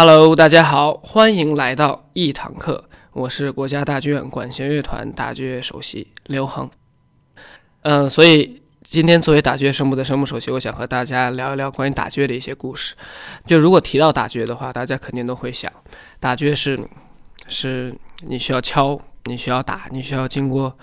Hello，大家好，欢迎来到一堂课，我是国家大剧院管弦乐团大剧院首席刘恒。嗯，所以今天作为打击乐声部的声部首席，我想和大家聊一聊关于打击乐的一些故事。就如果提到打击乐的话，大家肯定都会想，打击乐是是你需要敲，你需要打，你需要经过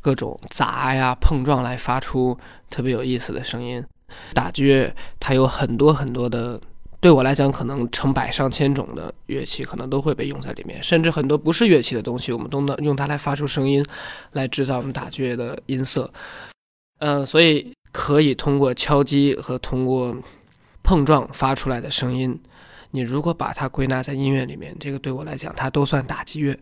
各种砸呀、碰撞来发出特别有意思的声音。打击乐它有很多很多的。对我来讲，可能成百上千种的乐器可能都会被用在里面，甚至很多不是乐器的东西，我们都能用它来发出声音，来制造我们打击乐的音色。嗯，所以可以通过敲击和通过碰撞发出来的声音，你如果把它归纳在音乐里面，这个对我来讲，它都算打击乐。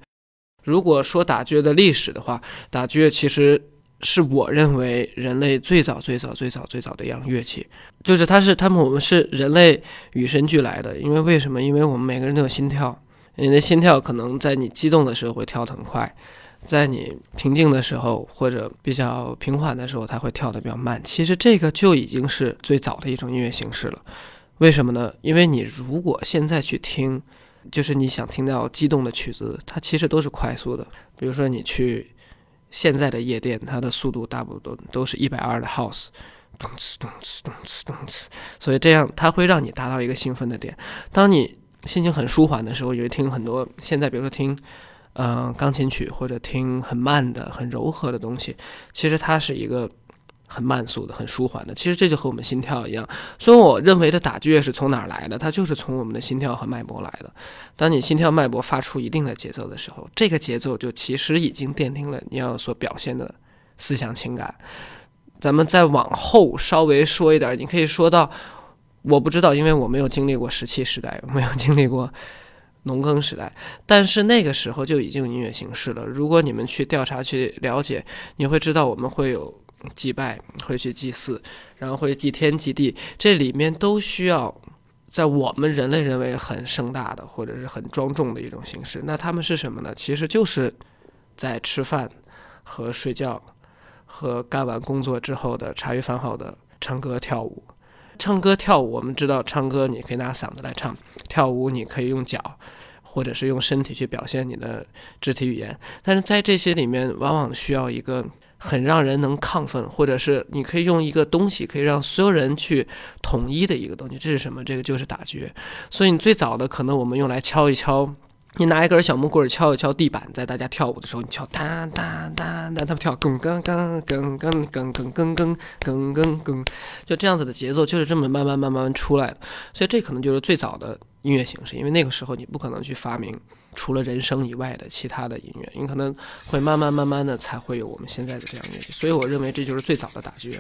如果说打击乐的历史的话，打击乐其实。是我认为人类最早、最早、最早、最早的一样乐器，就是它是他们我们是人类与生俱来的。因为为什么？因为我们每个人都有心跳，你的心跳可能在你激动的时候会跳得很快，在你平静的时候或者比较平缓的时候，它会跳得比较慢。其实这个就已经是最早的一种音乐形式了。为什么呢？因为你如果现在去听，就是你想听到激动的曲子，它其实都是快速的。比如说你去。现在的夜店，它的速度大部分都都是一百二的 house，咚哧咚哧咚哧咚哧，所以这样它会让你达到一个兴奋的点。当你心情很舒缓的时候，你会听很多现在，比如说听，呃，钢琴曲或者听很慢的、很柔和的东西，其实它是一个。很慢速的，很舒缓的，其实这就和我们心跳一样。所以我认为的打击乐是从哪儿来的？它就是从我们的心跳和脉搏来的。当你心跳脉搏发出一定的节奏的时候，这个节奏就其实已经奠定了你要所表现的思想情感。咱们再往后稍微说一点，你可以说到，我不知道，因为我没有经历过石器时代，没有经历过农耕时代，但是那个时候就已经有音乐形式了。如果你们去调查去了解，你会知道我们会有。祭拜会去祭祀，然后会祭天祭地，这里面都需要在我们人类认为很盛大的或者是很庄重的一种形式。那他们是什么呢？其实就是在吃饭和睡觉和干完工作之后的茶余饭后的唱歌跳舞。唱歌跳舞，我们知道唱歌你可以拿嗓子来唱，跳舞你可以用脚或者是用身体去表现你的肢体语言。但是在这些里面，往往需要一个。很让人能亢奋，或者是你可以用一个东西可以让所有人去统一的一个东西，这是什么？这个就是打击。所以你最早的可能我们用来敲一敲，你拿一根小木棍敲一敲地板，在大家跳舞的时候，你敲哒哒哒哒，他们跳更更更更更更更更更更更，就这样子的节奏就是这么慢慢慢慢出来的。所以这可能就是最早的音乐形式，因为那个时候你不可能去发明。除了人声以外的其他的音乐，你可能会慢慢慢慢的才会有我们现在的这样乐器，所以我认为这就是最早的打击乐。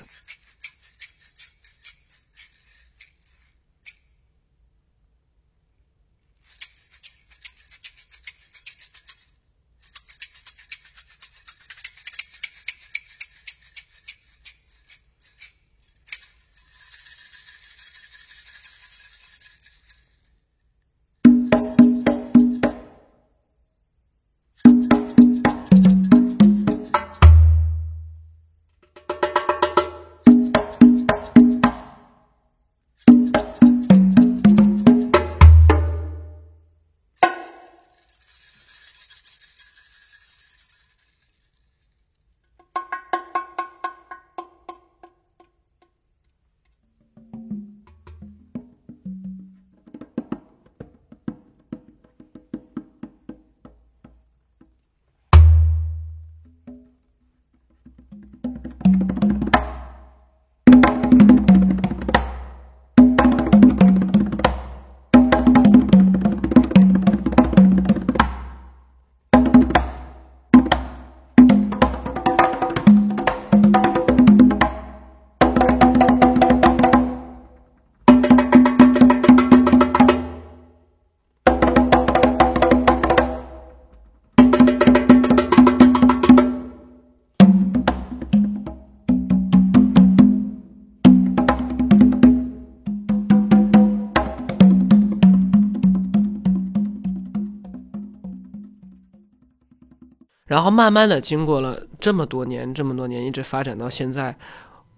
然后慢慢的，经过了这么多年，这么多年，一直发展到现在，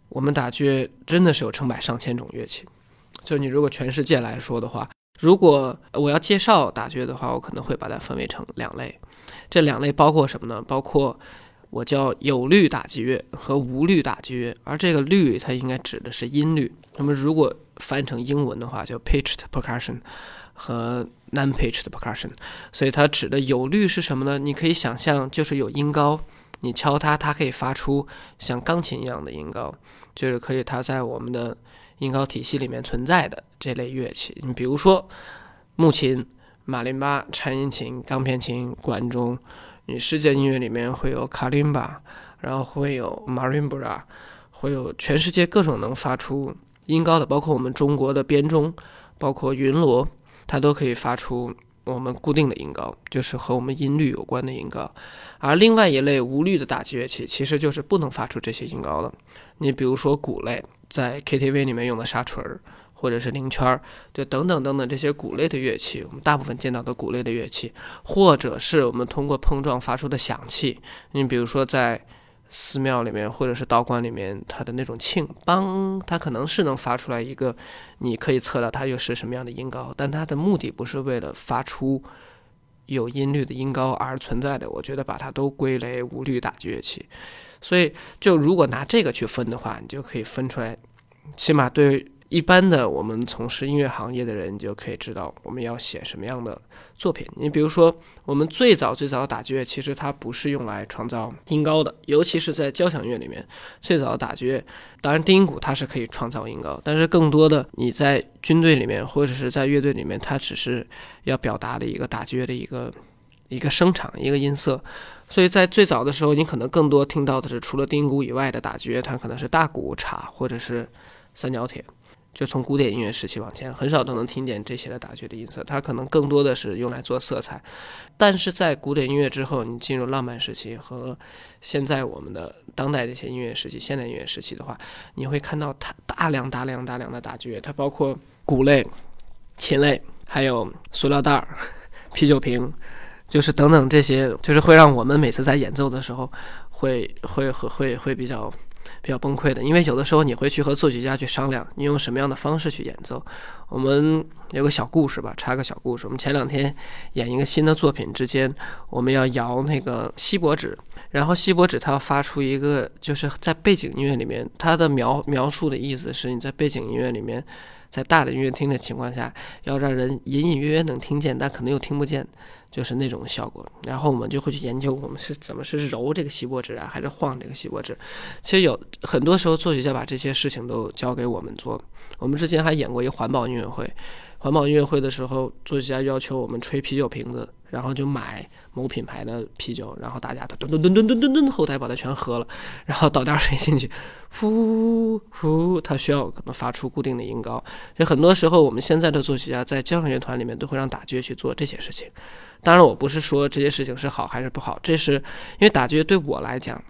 我们打击乐真的是有成百上千种乐器。就你如果全世界来说的话，如果我要介绍打击乐的话，我可能会把它分为成两类。这两类包括什么呢？包括我叫有律打击乐和无律打击乐。而这个律它应该指的是音律。那么如果翻成英文的话，叫 pitched percussion 和 non-pitched percussion。所以它指的有律是什么呢？你可以想象，就是有音高，你敲它，它可以发出像钢琴一样的音高，就是可以它在我们的。音高体系里面存在的这类乐器，你比如说木琴、马林巴、颤音琴、钢片琴、管中。你世界音乐里面会有卡林巴，然后会有马林布拉，会有全世界各种能发出音高的，包括我们中国的编钟，包括云锣，它都可以发出我们固定的音高，就是和我们音律有关的音高。而另外一类无律的打击乐器，其实就是不能发出这些音高的。你比如说鼓类。在 KTV 里面用的沙锤儿，或者是铃圈儿，就等等等等这些鼓类的乐器，我们大部分见到的鼓类的乐器，或者是我们通过碰撞发出的响器。你比如说在寺庙里面，或者是道观里面，它的那种磬，梆，它可能是能发出来一个，你可以测到它又是什么样的音高，但它的目的不是为了发出有音律的音高而存在的。我觉得把它都归类无律打击乐器。所以，就如果拿这个去分的话，你就可以分出来，起码对一般的我们从事音乐行业的人，就可以知道我们要写什么样的作品。你比如说，我们最早最早的打击乐，其实它不是用来创造音高的，尤其是在交响乐里面，最早的打击乐，当然低音鼓它是可以创造音高，但是更多的你在军队里面或者是在乐队里面，它只是要表达的一个打击乐的一个一个声场，一个音色。所以在最早的时候，你可能更多听到的是除了低音鼓以外的打击乐，它可能是大鼓、镲或者是三角铁。就从古典音乐时期往前，很少都能听见这些的打击的音色，它可能更多的是用来做色彩。但是在古典音乐之后，你进入浪漫时期和现在我们的当代这些音乐时期、现代音乐时期的话，你会看到它大量、大量、大量的打击乐，它包括鼓类、琴类，还有塑料袋儿、啤酒瓶。就是等等这些，就是会让我们每次在演奏的时候，会会会会会比较比较崩溃的。因为有的时候你会去和作曲家去商量，你用什么样的方式去演奏。我们有个小故事吧，插个小故事。我们前两天演一个新的作品之间，我们要摇那个锡箔纸，然后锡箔纸它要发出一个，就是在背景音乐里面，它的描描述的意思是你在背景音乐里面。在大的音乐厅的情况下，要让人隐隐约约能听见，但可能又听不见，就是那种效果。然后我们就会去研究，我们是怎么是揉这个锡箔纸啊，还是晃这个锡箔纸？其实有很多时候，作曲家把这些事情都交给我们做。我们之前还演过一个环保音乐会。环保音乐会的时候，作曲家要求我们吹啤酒瓶子，然后就买某品牌的啤酒，然后大家都吨吨吨吨吨吨后台把它全喝了，然后倒点水进去，呼呼，它需要可能发出固定的音高。就很多时候，我们现在的作曲家在交响乐团里面都会让打爵去做这些事情。当然，我不是说这些事情是好还是不好，这是因为打爵对我来讲，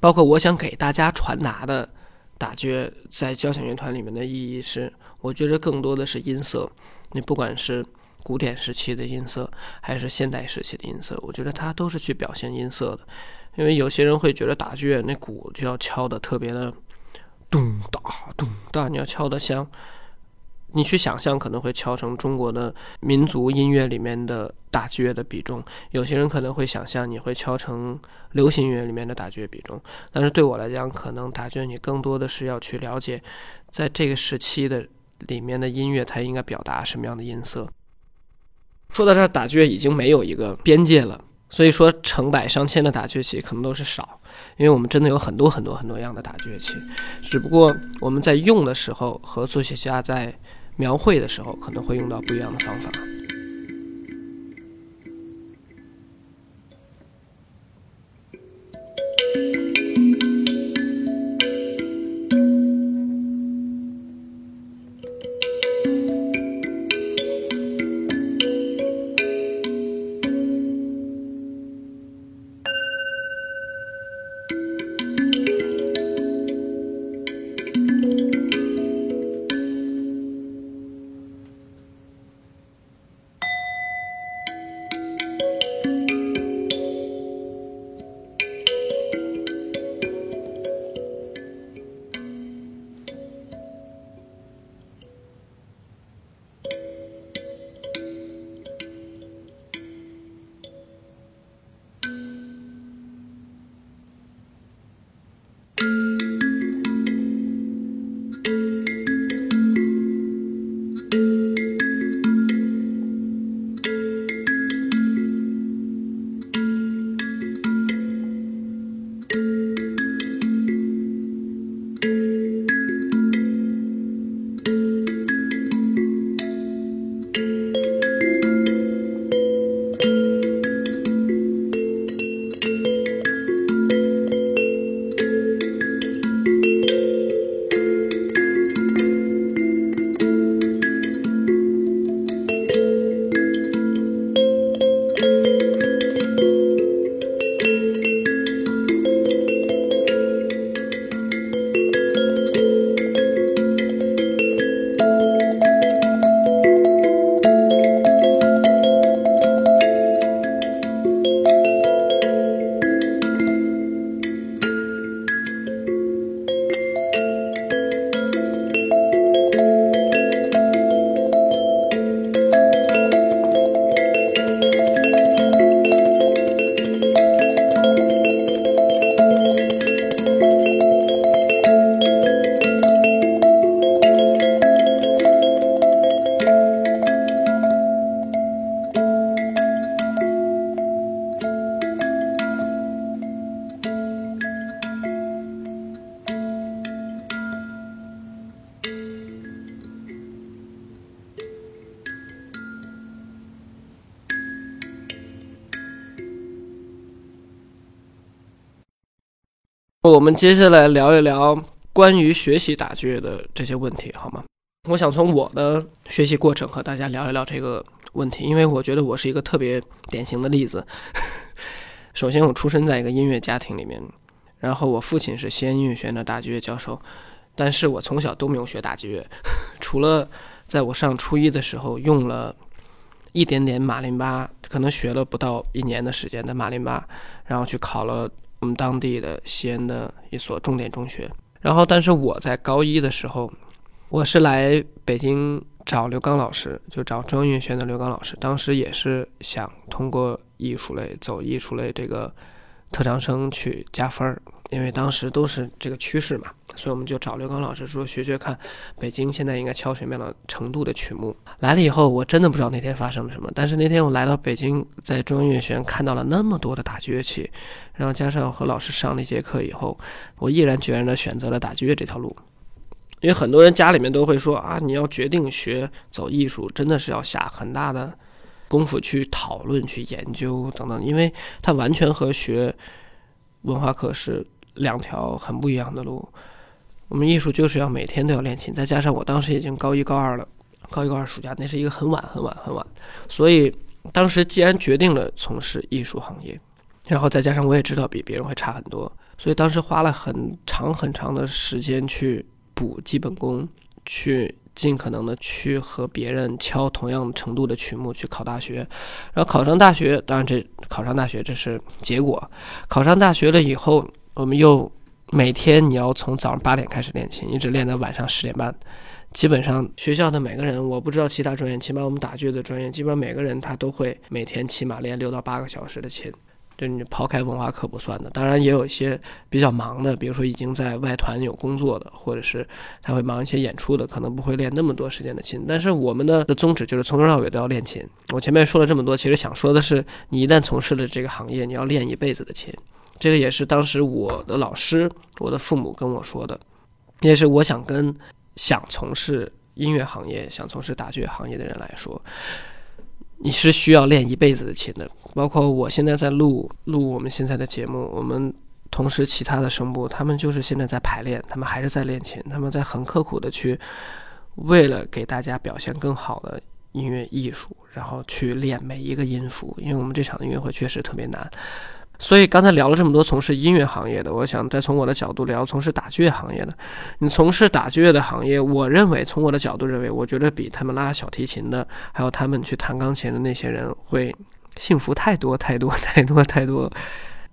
包括我想给大家传达的打爵在交响乐团里面的意义是。我觉得更多的是音色，你不管是古典时期的音色，还是现代时期的音色，我觉得它都是去表现音色的。因为有些人会觉得打击乐那鼓就要敲的特别的咚哒咚哒，你要敲的像，你去想象可能会敲成中国的民族音乐里面的打击乐的比重。有些人可能会想象你会敲成流行音乐里面的打击乐比重。但是对我来讲，可能打击乐你更多的是要去了解，在这个时期的。里面的音乐它应该表达什么样的音色？说到这儿，打击乐已经没有一个边界了，所以说成百上千的打击乐器可能都是少，因为我们真的有很多很多很多样的打击乐器，只不过我们在用的时候和作曲家在描绘的时候可能会用到不一样的方法。们接下来聊一聊关于学习打击乐的这些问题，好吗？我想从我的学习过程和大家聊一聊这个问题，因为我觉得我是一个特别典型的例子。首先，我出生在一个音乐家庭里面，然后我父亲是西安音乐学院的打击乐教授，但是我从小都没有学打击乐，除了在我上初一的时候用了一点点马林巴，可能学了不到一年的时间的马林巴，然后去考了。我们当地的西安的一所重点中学，然后，但是我在高一的时候，我是来北京找刘刚老师，就找中央音乐学院的刘刚老师，当时也是想通过艺术类走艺术类这个特长生去加分儿。因为当时都是这个趋势嘛，所以我们就找刘刚老师说学学看，北京现在应该敲什么样的程度的曲目。来了以后，我真的不知道那天发生了什么。但是那天我来到北京，在中央音乐学院看到了那么多的打击乐器，然后加上和老师上了一节课以后，我毅然决然地选择了打击乐这条路。因为很多人家里面都会说啊，你要决定学走艺术，真的是要下很大的功夫去讨论、去研究等等，因为它完全和学文化课是。两条很不一样的路，我们艺术就是要每天都要练琴，再加上我当时已经高一高二了，高一高二暑假那是一个很晚很晚很晚，所以当时既然决定了从事艺术行业，然后再加上我也知道比别人会差很多，所以当时花了很长很长的时间去补基本功，去。尽可能的去和别人敲同样程度的曲目去考大学，然后考上大学，当然这考上大学这是结果。考上大学了以后，我们又每天你要从早上八点开始练琴，一直练到晚上十点半。基本上学校的每个人，我不知道其他专业，起码我们打剧的专业，基本上每个人他都会每天起码练六到八个小时的琴。就你抛开文化课不算的，当然也有一些比较忙的，比如说已经在外团有工作的，或者是他会忙一些演出的，可能不会练那么多时间的琴。但是我们的的宗旨就是从头到尾都要练琴。我前面说了这么多，其实想说的是，你一旦从事了这个行业，你要练一辈子的琴。这个也是当时我的老师、我的父母跟我说的，也是我想跟想从事音乐行业、想从事打击行业的人来说。你是需要练一辈子的琴的，包括我现在在录录我们现在的节目，我们同时其他的声部，他们就是现在在排练，他们还是在练琴，他们在很刻苦的去为了给大家表现更好的音乐艺术，然后去练每一个音符，因为我们这场的音乐会确实特别难。所以刚才聊了这么多从事音乐行业的，我想再从我的角度聊从事打击乐行业的。你从事打击乐的行业，我认为从我的角度认为，我觉得比他们拉小提琴的，还有他们去弹钢琴的那些人会幸福太多太多太多太多。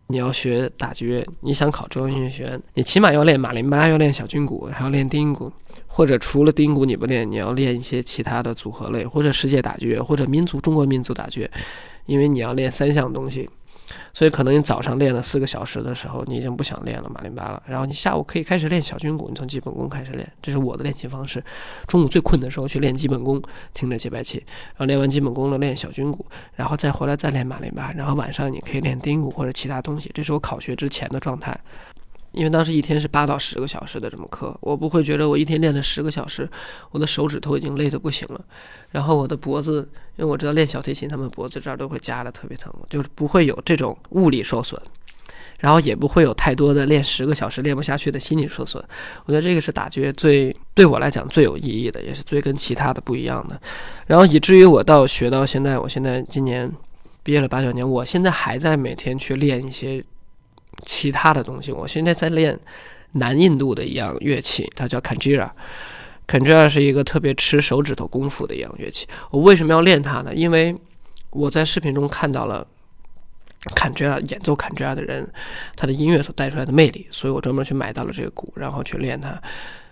你要学打击乐，你想考中央音乐学院，你起码要练马林巴，要练小军鼓，还要练丁鼓，或者除了丁鼓你不练，你要练一些其他的组合类，或者世界打击乐，或者民族中国民族打击乐，因为你要练三项东西。所以可能你早上练了四个小时的时候，你已经不想练了马林巴了。然后你下午可以开始练小军鼓，你从基本功开始练，这是我的练琴方式。中午最困的时候去练基本功，听着节拍器，然后练完基本功了练小军鼓，然后再回来再练马林巴。然后晚上你可以练丁鼓或者其他东西，这是我考学之前的状态。因为当时一天是八到十个小时的这么课，我不会觉得我一天练了十个小时，我的手指头已经累得不行了。然后我的脖子，因为我知道练小提琴，他们脖子这儿都会夹的特别疼，就是不会有这种物理受损，然后也不会有太多的练十个小时练不下去的心理受损。我觉得这个是打击最对我来讲最有意义的，也是最跟其他的不一样的。然后以至于我到学到现在，我现在今年毕业了八九年，我现在还在每天去练一些。其他的东西，我现在在练南印度的一样乐器，它叫 Kanjira。Kanjira 是一个特别吃手指头功夫的一样乐器。我为什么要练它呢？因为我在视频中看到了 Kanjira 演奏 Kanjira 的人，他的音乐所带出来的魅力，所以我专门去买到了这个鼓，然后去练它。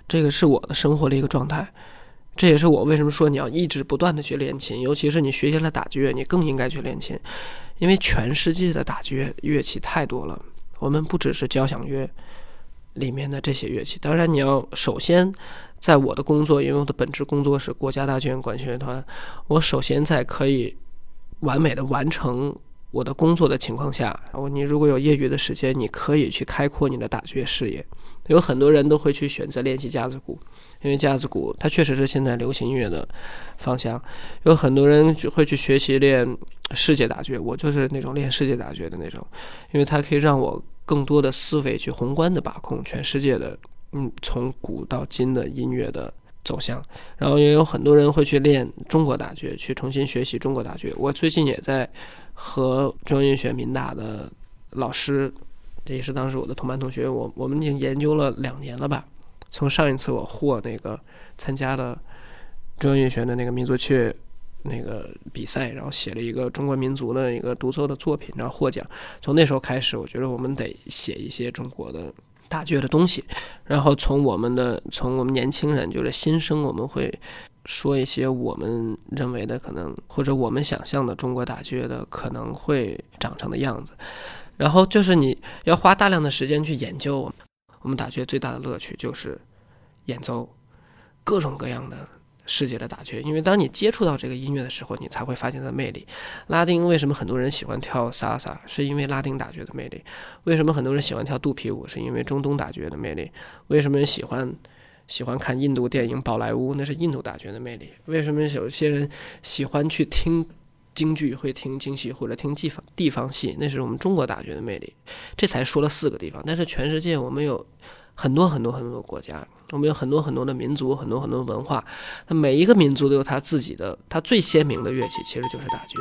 这个是我的生活的一个状态。这也是我为什么说你要一直不断的去练琴，尤其是你学习了打击乐，你更应该去练琴，因为全世界的打击乐乐器太多了。我们不只是交响乐里面的这些乐器，当然你要首先在我的工作，因为我的本职工作是国家大剧院管弦乐团，我首先在可以完美的完成我的工作的情况下，然后你如果有业余的时间，你可以去开阔你的打击乐视野。有很多人都会去选择练习架子鼓，因为架子鼓它确实是现在流行音乐的方向。有很多人会去学习练世界打击，我就是那种练世界打击的那种，因为它可以让我更多的思维去宏观的把控全世界的，嗯，从古到今的音乐的走向。然后也有很多人会去练中国大剧，去重新学习中国大剧。我最近也在和中央音乐学院民大的老师，这也是当时我的同班同学，我我们已经研究了两年了吧。从上一次我获那个参加了中央音乐学院的那个民族乐那个比赛，然后写了一个中国民族的一个独奏的作品，然后获奖。从那时候开始，我觉得我们得写一些中国的大剧的东西。然后从我们的从我们年轻人就是新生，我们会说一些我们认为的可能或者我们想象的中国大剧的可能会长成的样子。然后就是你要花大量的时间去研究。我们打雀最大的乐趣就是演奏各种各样的世界的打雀，因为当你接触到这个音乐的时候，你才会发现它的魅力。拉丁为什么很多人喜欢跳萨萨，是因为拉丁打雀的魅力；为什么很多人喜欢跳肚皮舞，是因为中东打雀的魅力；为什么人喜欢喜欢看印度电影宝莱坞，那是印度打雀的魅力；为什么有些人喜欢去听？京剧会听京戏或者听地方地方戏，那是我们中国大剧的魅力。这才说了四个地方，但是全世界我们有很多很多很多的国家，我们有很多很多的民族，很多很多文化。那每一个民族都有他自己的，他最鲜明的乐器其实就是大剧。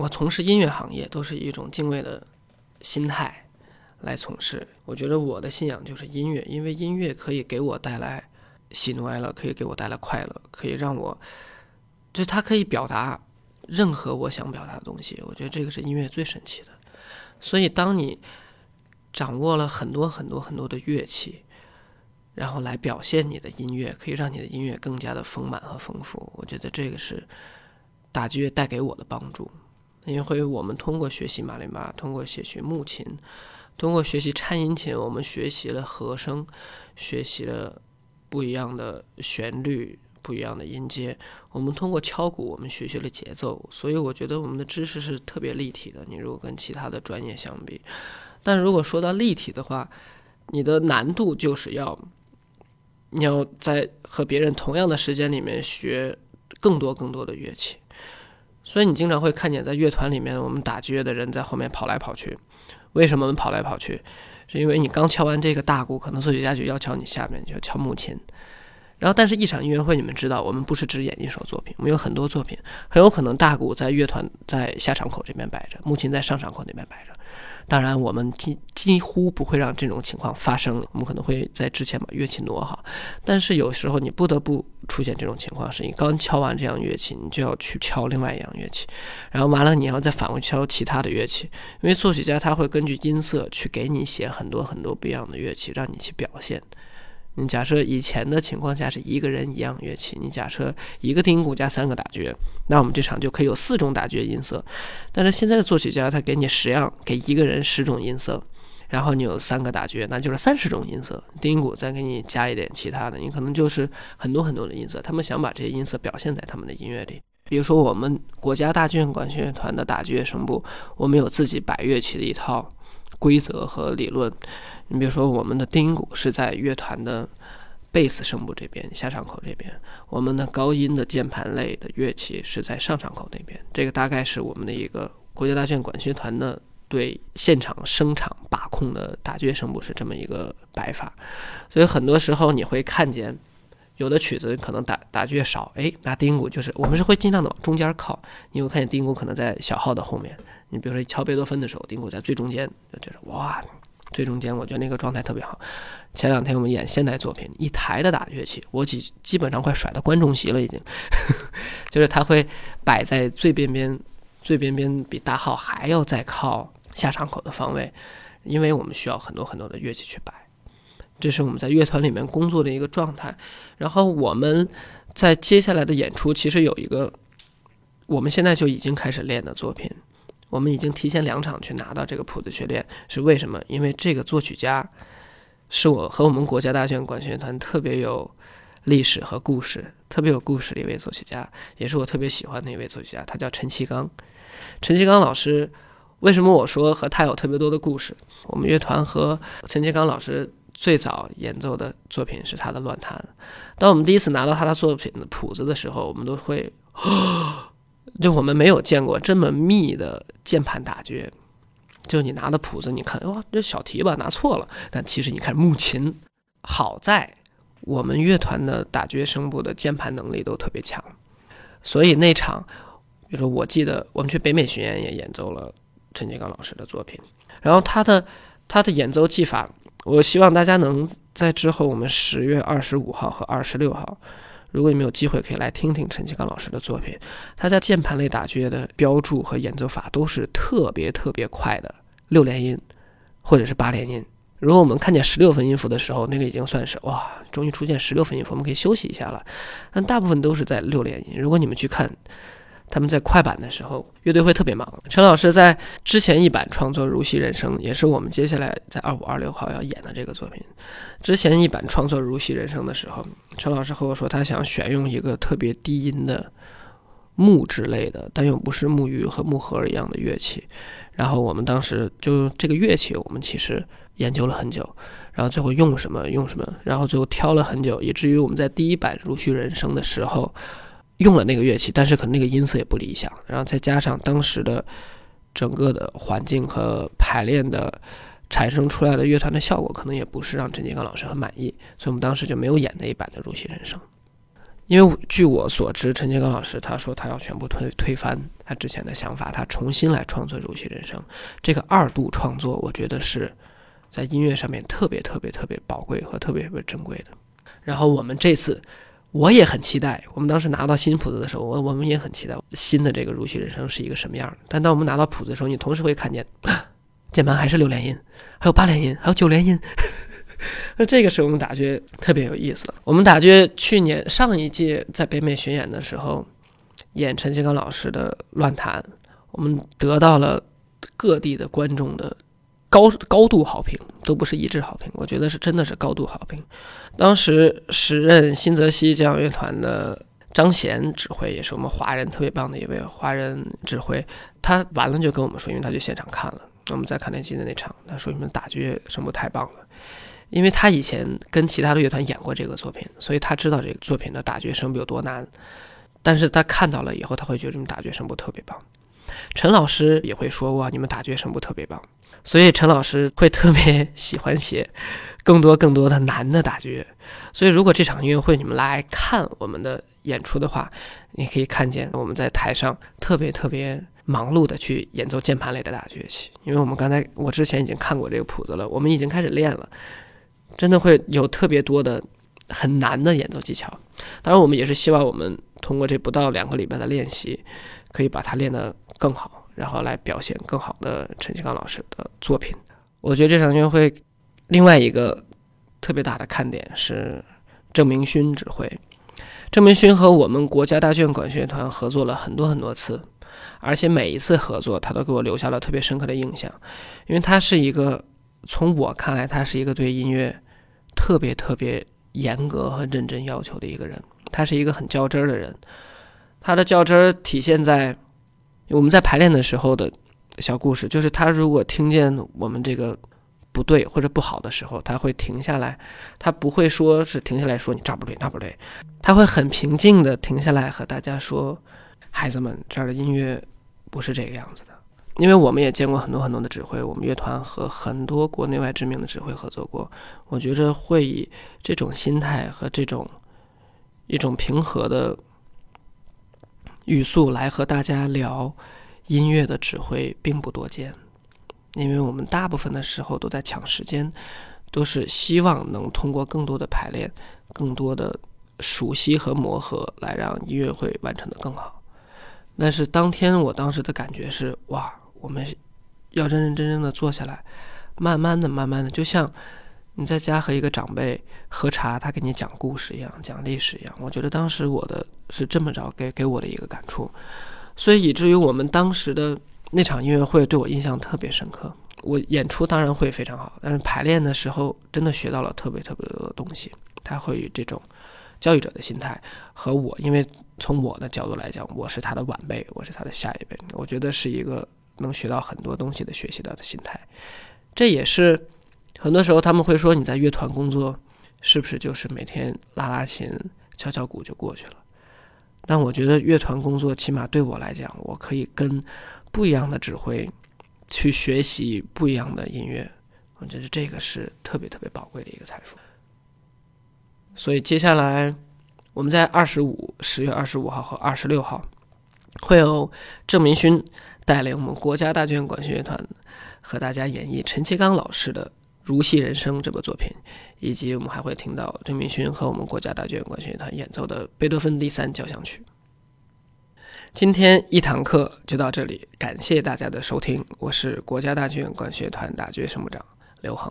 我从事音乐行业都是一种敬畏的心态来从事。我觉得我的信仰就是音乐，因为音乐可以给我带来喜怒哀乐，可以给我带来快乐，可以让我，就是它可以表达任何我想表达的东西。我觉得这个是音乐最神奇的。所以，当你掌握了很多很多很多的乐器，然后来表现你的音乐，可以让你的音乐更加的丰满和丰富。我觉得这个是打击乐带给我的帮助。因为我们通过学习马林巴，通过学习木琴，通过学习颤音琴，我们学习了和声，学习了不一样的旋律、不一样的音阶。我们通过敲鼓，我们学习了节奏，所以我觉得我们的知识是特别立体的。你如果跟其他的专业相比，但如果说到立体的话，你的难度就是要你要在和别人同样的时间里面学更多更多的乐器。所以你经常会看见在乐团里面，我们打击乐的人在后面跑来跑去。为什么我们跑来跑去？是因为你刚敲完这个大鼓，可能作曲家就要敲你下面，就要敲木琴。然后，但是一场音乐会，你们知道，我们不是只演一首作品，我们有很多作品，很有可能大鼓在乐团在下场口这边摆着，木琴在上场口那边摆着。当然，我们几几乎不会让这种情况发生。我们可能会在之前把乐器挪好，但是有时候你不得不出现这种情况，是你刚敲完这样乐器，你就要去敲另外一样乐器，然后完了你要再返回敲其他的乐器，因为作曲家他会根据音色去给你写很多很多不一样的乐器，让你去表现。你假设以前的情况下是一个人一样乐器，你假设一个定音鼓加三个打爵，那我们这场就可以有四种打爵音色。但是现在的作曲家他给你十样，给一个人十种音色，然后你有三个打击乐，那就是三十种音色。定音鼓再给你加一点其他的，你可能就是很多很多的音色。他们想把这些音色表现在他们的音乐里。比如说我们国家大剧院管弦乐团的打击乐声部，我们有自己摆乐器的一套规则和理论。你比如说，我们的定音鼓是在乐团的贝斯声部这边，下场口这边；我们的高音的键盘类的乐器是在上场口那边。这个大概是我们的一个国家大剧院管弦团的对现场声场把控的打击乐声部是这么一个摆法。所以很多时候你会看见，有的曲子可能打打击乐少，哎，拿定音鼓就是我们是会尽量的往中间靠。你会看见定音鼓可能在小号的后面。你比如说敲贝多芬的时候，定鼓在最中间，就觉得哇。最中间，我觉得那个状态特别好。前两天我们演现代作品，一台的打乐器，我基基本上快甩到观众席了，已经。就是它会摆在最边边，最边边比大号还要再靠下场口的方位，因为我们需要很多很多的乐器去摆。这是我们在乐团里面工作的一个状态。然后我们在接下来的演出，其实有一个我们现在就已经开始练的作品。我们已经提前两场去拿到这个谱子去练，是为什么？因为这个作曲家是我和我们国家大剧院管弦乐团特别有历史和故事、特别有故事的一位作曲家，也是我特别喜欢的一位作曲家。他叫陈其刚。陈其刚老师，为什么我说和他有特别多的故事？我们乐团和陈其刚老师最早演奏的作品是他的乱弹。当我们第一次拿到他的作品的谱子的时候，我们都会。就我们没有见过这么密的键盘打爵，就你拿的谱子，你看哇，这小提吧拿错了，但其实你看木琴，好在我们乐团的打爵声部的键盘能力都特别强，所以那场，比如说我记得我们去北美巡演也演奏了陈金刚老师的作品，然后他的他的演奏技法，我希望大家能在之后我们十月二十五号和二十六号。如果你们有机会，可以来听听陈其刚老师的作品。他在键盘类打击的标注和演奏法都是特别特别快的六连音，或者是八连音。如果我们看见十六分音符的时候，那个已经算是哇，终于出现十六分音符，我们可以休息一下了。但大部分都是在六连音。如果你们去看。他们在快板的时候，乐队会特别忙。陈老师在之前一版创作《如戏人生》，也是我们接下来在二五二六号要演的这个作品。之前一版创作《如戏人生》的时候，陈老师和我说，他想选用一个特别低音的木之类的，但又不是木鱼和木盒一样的乐器。然后我们当时就这个乐器，我们其实研究了很久，然后最后用什么用什么，然后最后挑了很久，以至于我们在第一版《如戏人生》的时候。用了那个乐器，但是可能那个音色也不理想，然后再加上当时的整个的环境和排练的产生出来的乐团的效果，可能也不是让陈金刚老师很满意，所以我们当时就没有演那一版的《如戏人生》。因为据我所知，陈金刚老师他说他要全部推推翻他之前的想法，他重新来创作《如戏人生》这个二度创作，我觉得是在音乐上面特别特别特别宝贵和特别特别珍贵的。然后我们这次。我也很期待。我们当时拿到新谱子的时候，我我们也很期待新的这个《如戏人生》是一个什么样但当我们拿到谱子的时候，你同时会看见，键盘还是六连音，还有八连音，还有九连音。那这个是我们打爵特别有意思。我们打爵去年上一届在北美巡演的时候，演陈其刚老师的乱弹，我们得到了各地的观众的高高度好评，都不是一致好评。我觉得是真的是高度好评。当时时任新泽西交响乐团的张贤指挥，也是我们华人特别棒的一位华人指挥。他完了就跟我们说，因为他去现场看了，我们在卡内基的那场，他说你们打击乐声部太棒了。因为他以前跟其他的乐团演过这个作品，所以他知道这个作品的打击声部有多难。但是他看到了以后，他会觉得你们打击声部特别棒。陈老师也会说哇，你们打击声部特别棒。所以陈老师会特别喜欢写更多更多的难的打击乐。所以如果这场音乐会你们来看我们的演出的话，你可以看见我们在台上特别特别忙碌的去演奏键盘类的打击乐器。因为我们刚才我之前已经看过这个谱子了，我们已经开始练了。真的会有特别多的很难的演奏技巧，当然我们也是希望我们通过这不到两个礼拜的练习，可以把它练得更好，然后来表现更好的陈其刚老师的作品。我觉得这场音乐会另外一个特别大的看点是郑明勋指挥。郑明勋和我们国家大剧院管弦乐团合作了很多很多次，而且每一次合作他都给我留下了特别深刻的印象，因为他是一个。从我看来，他是一个对音乐特别特别严格和认真要求的一个人。他是一个很较真儿的人。他的较真儿体现在我们在排练的时候的小故事，就是他如果听见我们这个不对或者不好的时候，他会停下来，他不会说是停下来说你这儿不对那不对，他会很平静的停下来和大家说：“孩子们，这儿的音乐不是这个样子的。”因为我们也见过很多很多的指挥，我们乐团和很多国内外知名的指挥合作过。我觉着会以这种心态和这种一种平和的语速来和大家聊音乐的指挥并不多见，因为我们大部分的时候都在抢时间，都是希望能通过更多的排练、更多的熟悉和磨合，来让音乐会完成的更好。但是当天我当时的感觉是哇。我们要认认真真的坐下来，慢慢的、慢慢的，就像你在家和一个长辈喝茶，他给你讲故事一样，讲历史一样。我觉得当时我的是这么着给给我的一个感触，所以以至于我们当时的那场音乐会对我印象特别深刻。我演出当然会非常好，但是排练的时候真的学到了特别特别多的东西。他会以这种教育者的心态和我，因为从我的角度来讲，我是他的晚辈，我是他的下一辈，我觉得是一个。能学到很多东西的学习到的心态，这也是很多时候他们会说你在乐团工作是不是就是每天拉拉琴、敲敲鼓就过去了？但我觉得乐团工作起码对我来讲，我可以跟不一样的指挥去学习不一样的音乐，我觉得这个是特别特别宝贵的一个财富。所以接下来我们在二十五十月二十五号和二十六号会有郑明勋。带领我们国家大剧院管弦乐团和大家演绎陈其刚老师的《如戏人生》这部作品，以及我们还会听到郑明勋和我们国家大剧院管弦乐团演奏的贝多芬第三交响曲。今天一堂课就到这里，感谢大家的收听，我是国家大剧院管弦乐团大剧院声部长刘恒。